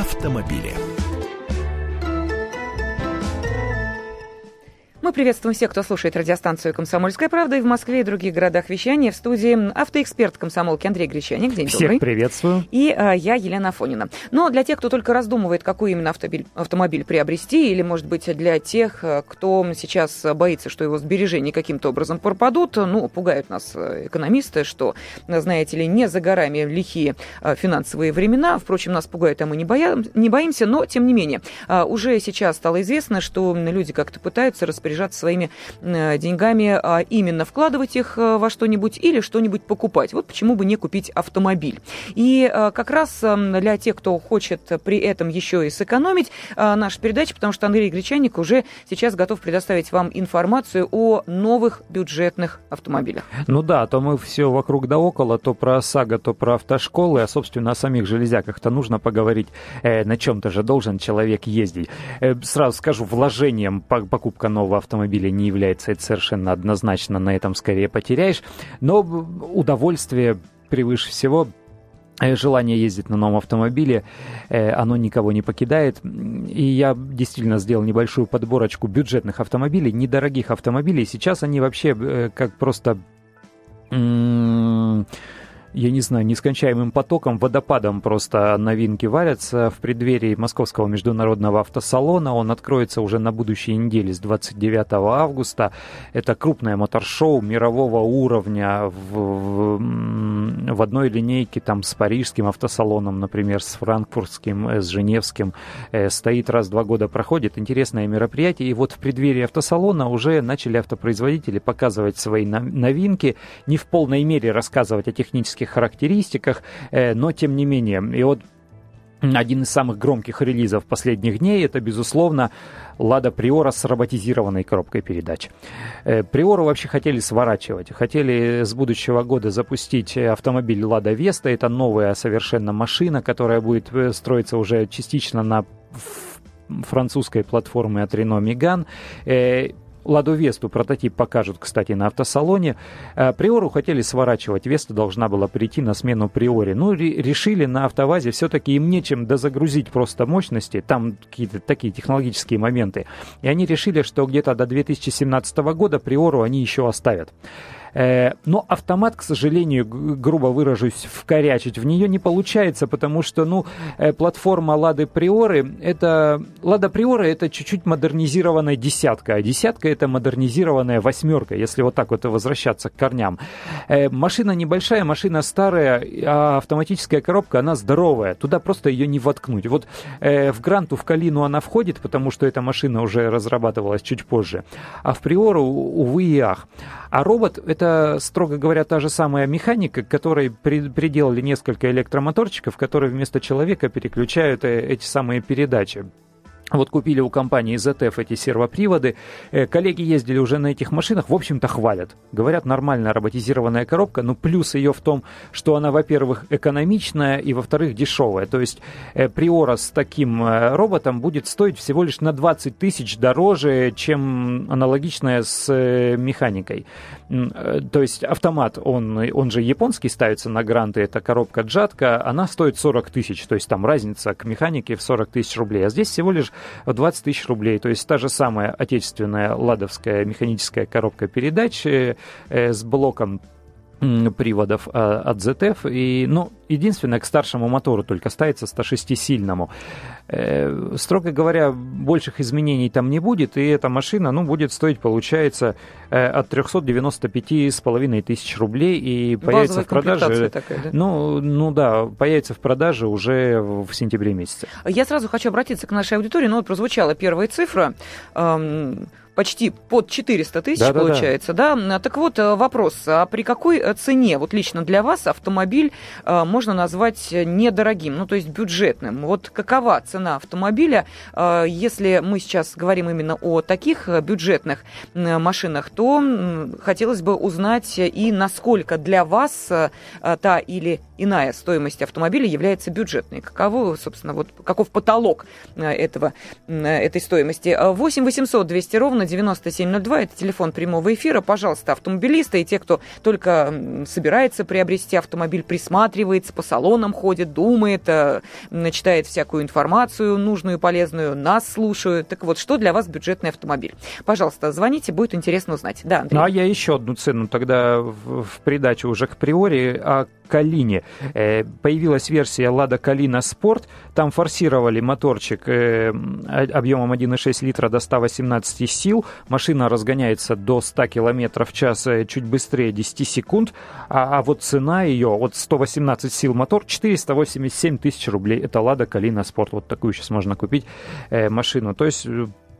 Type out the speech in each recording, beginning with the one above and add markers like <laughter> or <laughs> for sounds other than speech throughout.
автомобили. Мы приветствуем всех, кто слушает радиостанцию «Комсомольская правда» и в Москве и других городах вещания. В студии автоэксперт комсомолки Андрей Гречаник. День Всех добрый. приветствую. И а, я, Елена Афонина. Но для тех, кто только раздумывает, какой именно автомобиль, автомобиль приобрести, или, может быть, для тех, э, кто сейчас боится, что его сбережения каким-то образом пропадут, ну, пугают нас э, экономисты, что, знаете ли, не за горами лихие финансовые времена. Впрочем, нас пугают, а мы не, боя... не боимся, но, тем не менее, уже сейчас стало известно, что люди как-то пытаются распоряжаться своими э, деньгами, а именно вкладывать их э, во что-нибудь или что-нибудь покупать. Вот почему бы не купить автомобиль. И э, как раз для тех, кто хочет при этом еще и сэкономить наша передача, потому что Андрей Гречаник уже сейчас готов предоставить вам информацию о новых бюджетных автомобилях. Ну да, то мы все вокруг да около, то про ОСАГО, то про автошколы, а, собственно, о самих железяках-то нужно поговорить. Э, на чем-то же должен человек ездить. Э, сразу скажу, вложением покупка нового автомобиля не является, это совершенно однозначно, на этом скорее потеряешь. Но удовольствие превыше всего э, желание ездить на новом автомобиле, э, оно никого не покидает. И я действительно сделал небольшую подборочку бюджетных автомобилей, недорогих автомобилей. Сейчас они вообще э, как просто я не знаю, нескончаемым потоком, водопадом просто новинки варятся в преддверии Московского международного автосалона. Он откроется уже на будущей неделе с 29 августа. Это крупное моторшоу мирового уровня в, в, в одной линейке там с парижским автосалоном, например, с франкфуртским, э, с женевским. Э, стоит раз в два года проходит. Интересное мероприятие. И вот в преддверии автосалона уже начали автопроизводители показывать свои новинки. Не в полной мере рассказывать о технических характеристиках, э, но тем не менее. И вот один из самых громких релизов последних дней это, безусловно, Лада Приора с роботизированной коробкой передач. Э, Приору вообще хотели сворачивать. Хотели с будущего года запустить автомобиль Лада Веста. Это новая совершенно машина, которая будет э, строиться уже частично на французской платформе от Renault Megane. Ладу Весту прототип покажут, кстати, на автосалоне. Э, Приору хотели сворачивать, Веста должна была прийти на смену Приоре. Ну, решили на автовазе все-таки им нечем дозагрузить просто мощности, там какие-то такие технологические моменты. И они решили, что где-то до 2017 года Приору они еще оставят. Э, но автомат, к сожалению, грубо выражусь, вкорячить в нее не получается, потому что, ну, э, платформа Лады Приоры, это... Лада Приора это чуть-чуть модернизированная десятка, а десятка это модернизированная восьмерка, если вот так вот возвращаться к корням. Э, машина небольшая, машина старая, а автоматическая коробка, она здоровая, туда просто ее не воткнуть. Вот в Гранту, в Калину она входит, потому что эта машина уже разрабатывалась чуть позже, а в Приору, увы и ах. А робот — это, строго говоря, та же самая механика, которой при, приделали несколько электромоторчиков, которые вместо человека переключают э, эти самые передачи. Вот купили у компании ZF эти сервоприводы. Э, коллеги ездили уже на этих машинах, в общем-то, хвалят. Говорят, нормальная роботизированная коробка, но плюс ее в том, что она, во-первых, экономичная и, во-вторых, дешевая. То есть Приора э, с таким э, роботом будет стоить всего лишь на 20 тысяч дороже, чем аналогичная с механикой. То есть автомат, он, он же японский ставится на гранты, это коробка джатка, она стоит 40 тысяч. То есть там разница к механике в 40 тысяч рублей. А здесь всего лишь 20 тысяч рублей. То есть та же самая отечественная ладовская механическая коробка передач э, э, с блоком приводов а, от ZF. И, ну, единственное, к старшему мотору только ставится 106-сильному. Э, строго говоря, больших изменений там не будет, и эта машина, ну, будет стоить, получается, э, от 395,5 тысяч рублей, и появится в продаже... Такая, да? Ну, ну да, появится в продаже уже в сентябре месяце. Я сразу хочу обратиться к нашей аудитории, ну, вот прозвучала первая цифра. Эм почти под 400 тысяч да, получается, да, да? Так вот, э, вопрос, а при какой э, цене, вот лично для вас, автомобиль э, можно назвать недорогим, ну, то есть бюджетным? Вот какова цена автомобиля, если мы сейчас говорим именно о таких бюджетных машинах, то хотелось бы узнать и насколько для вас та или иная стоимость автомобиля является бюджетной. Каково, собственно, вот каков потолок этого, этой стоимости? 8 800 200 ровно ровно 9702. Это телефон прямого эфира. Пожалуйста, автомобилисты и те, кто только собирается приобрести автомобиль, присматривается, по салонам ходит, думает, э, читает всякую информацию нужную и полезную, нас слушают. Так вот, что для вас бюджетный автомобиль? Пожалуйста, звоните, будет интересно узнать. Да, Андрей. Ну, а я еще одну цену тогда в, в придачу уже к приори. А Калине. Э, появилась версия Лада Калина Спорт. Там форсировали моторчик э, объемом 1,6 литра до 118 сил. Машина разгоняется до 100 км в час э, чуть быстрее 10 секунд. А, а вот цена ее, вот 118 сил мотор, 487 тысяч рублей. Это Лада Калина Спорт. Вот такую сейчас можно купить машину. То есть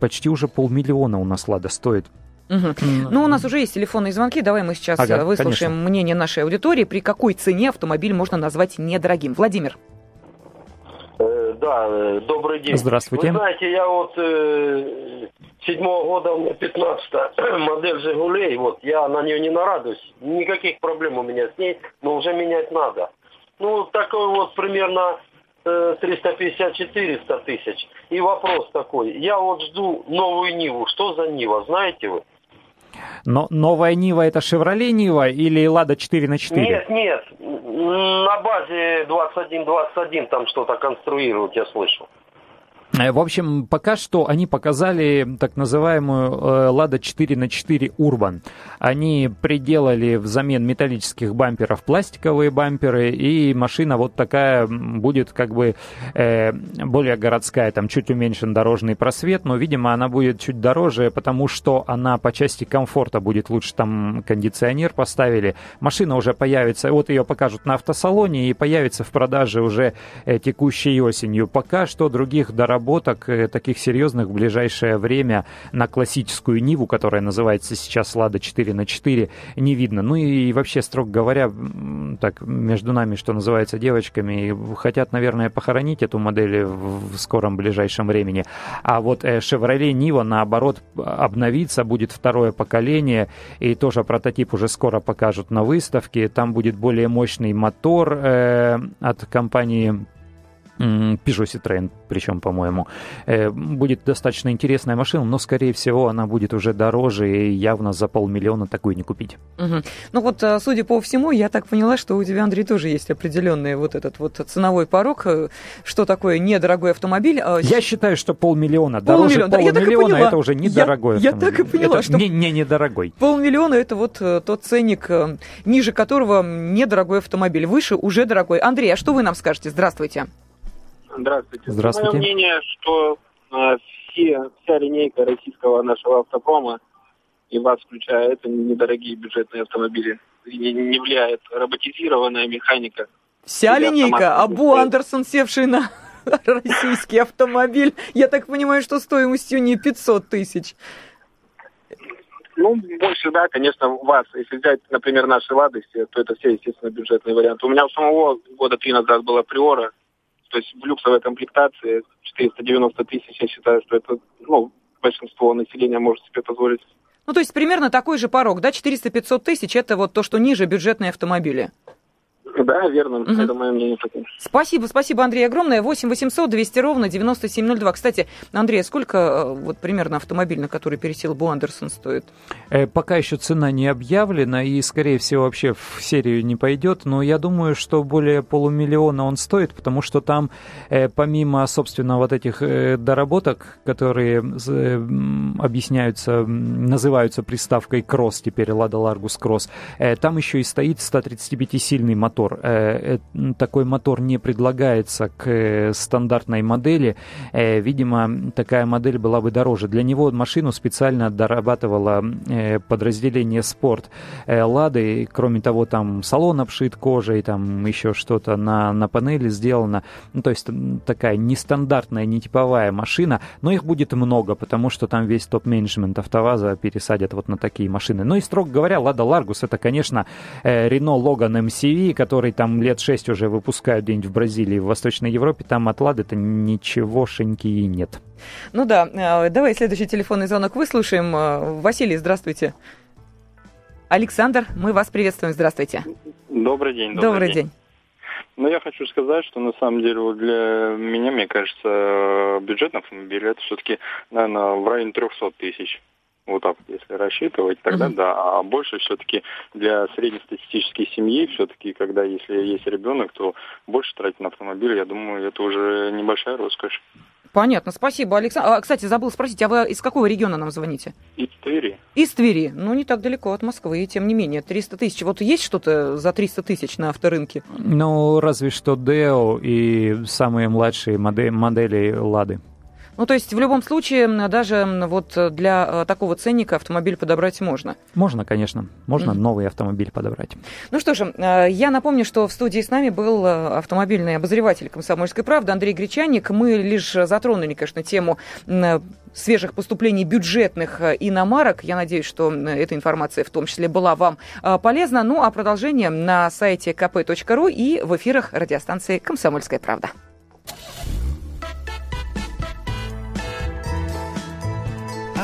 почти уже полмиллиона у нас Лада стоит. Угу. Ну, у нас уже есть телефонные звонки. Давай мы сейчас ага, выслушаем конечно. мнение нашей аудитории. При какой цене автомобиль можно назвать недорогим? Владимир. Э, да, э, добрый день. Здравствуйте. Вы знаете, я вот э, седьмого года, у меня 15 <clears throat> модель «Жигулей», вот, я на нее не нарадуюсь, никаких проблем у меня с ней, но уже менять надо. Ну, такой вот примерно 350-400 тысяч. И вопрос такой, я вот жду новую Ниву, что за Нива, знаете вы? Но новая Нива это Chevrolet Нива или Лада 4 на 4? Нет, нет. На базе 21-21 там что-то конструируют, я слышал. Э, в общем, пока что они показали так называемую э, Lada 4 на 4 Urban. Они приделали взамен металлических бамперов пластиковые бамперы, и машина вот такая будет как бы э, более городская, там чуть уменьшен дорожный просвет, но, видимо, она будет чуть дороже, потому что она по части комфорта будет лучше, там кондиционер поставили. Машина уже появится, вот ее покажут на автосалоне и появится в продаже уже э, текущей осенью. Пока что других доработок разработок э, таких серьезных в ближайшее время на классическую Ниву, которая называется сейчас Лада 4 на 4, не видно. Ну и вообще, строго говоря, так между нами, что называется, девочками, хотят, наверное, похоронить эту модель в скором ближайшем времени. А вот э, Chevrolet Niva, наоборот, обновится, будет второе поколение, и тоже прототип уже скоро покажут на выставке. Там будет более мощный мотор э, от компании Peugeot Citroën, причем, по-моему. Э, будет достаточно интересная машина, но, скорее всего, она будет уже дороже, и явно за полмиллиона такую не купить. Угу. Ну вот, э, судя по всему, я так поняла, что у тебя, Андрей, тоже есть определенный вот этот вот ценовой порог. Э, что такое недорогой автомобиль? А я считаю, что полмиллиона. Дороже полмиллиона, полмиллиона это уже недорогой я, автомобиль. Я так и поняла, это что... Не, не недорогой. Полмиллиона это вот тот ценник, ниже которого недорогой автомобиль. Выше уже дорогой. Андрей, а что вы нам скажете? Здравствуйте. Здравствуйте. Здравствуйте. Мое мнение, что э, все, вся линейка российского нашего автопрома, и вас включая, это недорогие бюджетные автомобили. Не, не влияет роботизированная механика. Вся линейка? Абу Андерсон, севший на <laughs> российский автомобиль, я так понимаю, что стоимостью не 500 тысяч. Ну, больше, да, конечно, у вас. Если взять, например, наши «Лады», то это все, естественно, бюджетные варианты. У меня у самого года три назад была «Приора», то есть в люксовой комплектации 490 тысяч, я считаю, что это, ну, большинство населения может себе позволить. Ну, то есть примерно такой же порог, да, 400-500 тысяч, это вот то, что ниже бюджетные автомобили. Да, верно. Угу. Это мое мнение. Такое. Спасибо, спасибо, Андрей, огромное. 8 800 200 ровно 9702. Кстати, Андрей, сколько э, вот примерно автомобиль, на который пересел Бу Андерсон, стоит? Э, пока еще цена не объявлена и, скорее всего, вообще в серию не пойдет, но я думаю, что более полумиллиона он стоит, потому что там, э, помимо, собственно, вот этих э, доработок, которые э, объясняются, называются приставкой Cross, теперь Lada Largus Cross, э, там еще и стоит 135-сильный мотор мотор. Э, э, такой мотор не предлагается к э, стандартной модели. Видимо, такая модель была бы дороже. Для него машину специально дорабатывало подразделение «Спорт» «Лады». Кроме того, там салон обшит кожей, там еще что-то на, на панели сделано. Ну, то есть такая нестандартная, нетиповая машина. Но их будет много, потому что там весь топ-менеджмент АвтоВАЗа пересадят вот на такие машины. Ну и, строго говоря, «Лада Ларгус» — это, конечно, Renault Logan MCV, который который там лет шесть уже выпускают где-нибудь в Бразилии, в Восточной Европе, там от Лады-то ничегошеньки и нет. Ну да, э, давай следующий телефонный звонок выслушаем. Э, Василий, здравствуйте. Александр, мы вас приветствуем. Здравствуйте. Добрый день. Добрый, добрый день. день. Ну, я хочу сказать, что на самом деле вот для меня, мне кажется, бюджетный автомобиль это все-таки, наверное, в районе 300 тысяч. Вот так, если рассчитывать, тогда mm-hmm. да. А больше все-таки для среднестатистической семьи, все-таки, когда если есть ребенок, то больше тратить на автомобиль, я думаю, это уже небольшая роскошь. Понятно, спасибо, Александр. А, кстати, забыл спросить, а вы из какого региона нам звоните? Из Твери. Из Твери. Ну, не так далеко от Москвы, и тем не менее. 300 тысяч. Вот есть что-то за 300 тысяч на авторынке? Ну, разве что Део и самые младшие модели, модели Лады. Ну, то есть в любом случае, даже вот для э, такого ценника автомобиль подобрать можно? Можно, конечно. Можно mm-hmm. новый автомобиль подобрать. Ну что же, э, я напомню, что в студии с нами был э, автомобильный обозреватель «Комсомольской правды» Андрей Гречаник. Мы лишь затронули, конечно, тему свежих поступлений бюджетных иномарок. Я надеюсь, что эта информация в том числе была вам полезна. Ну, а продолжение на сайте kp.ru и в эфирах радиостанции «Комсомольская правда».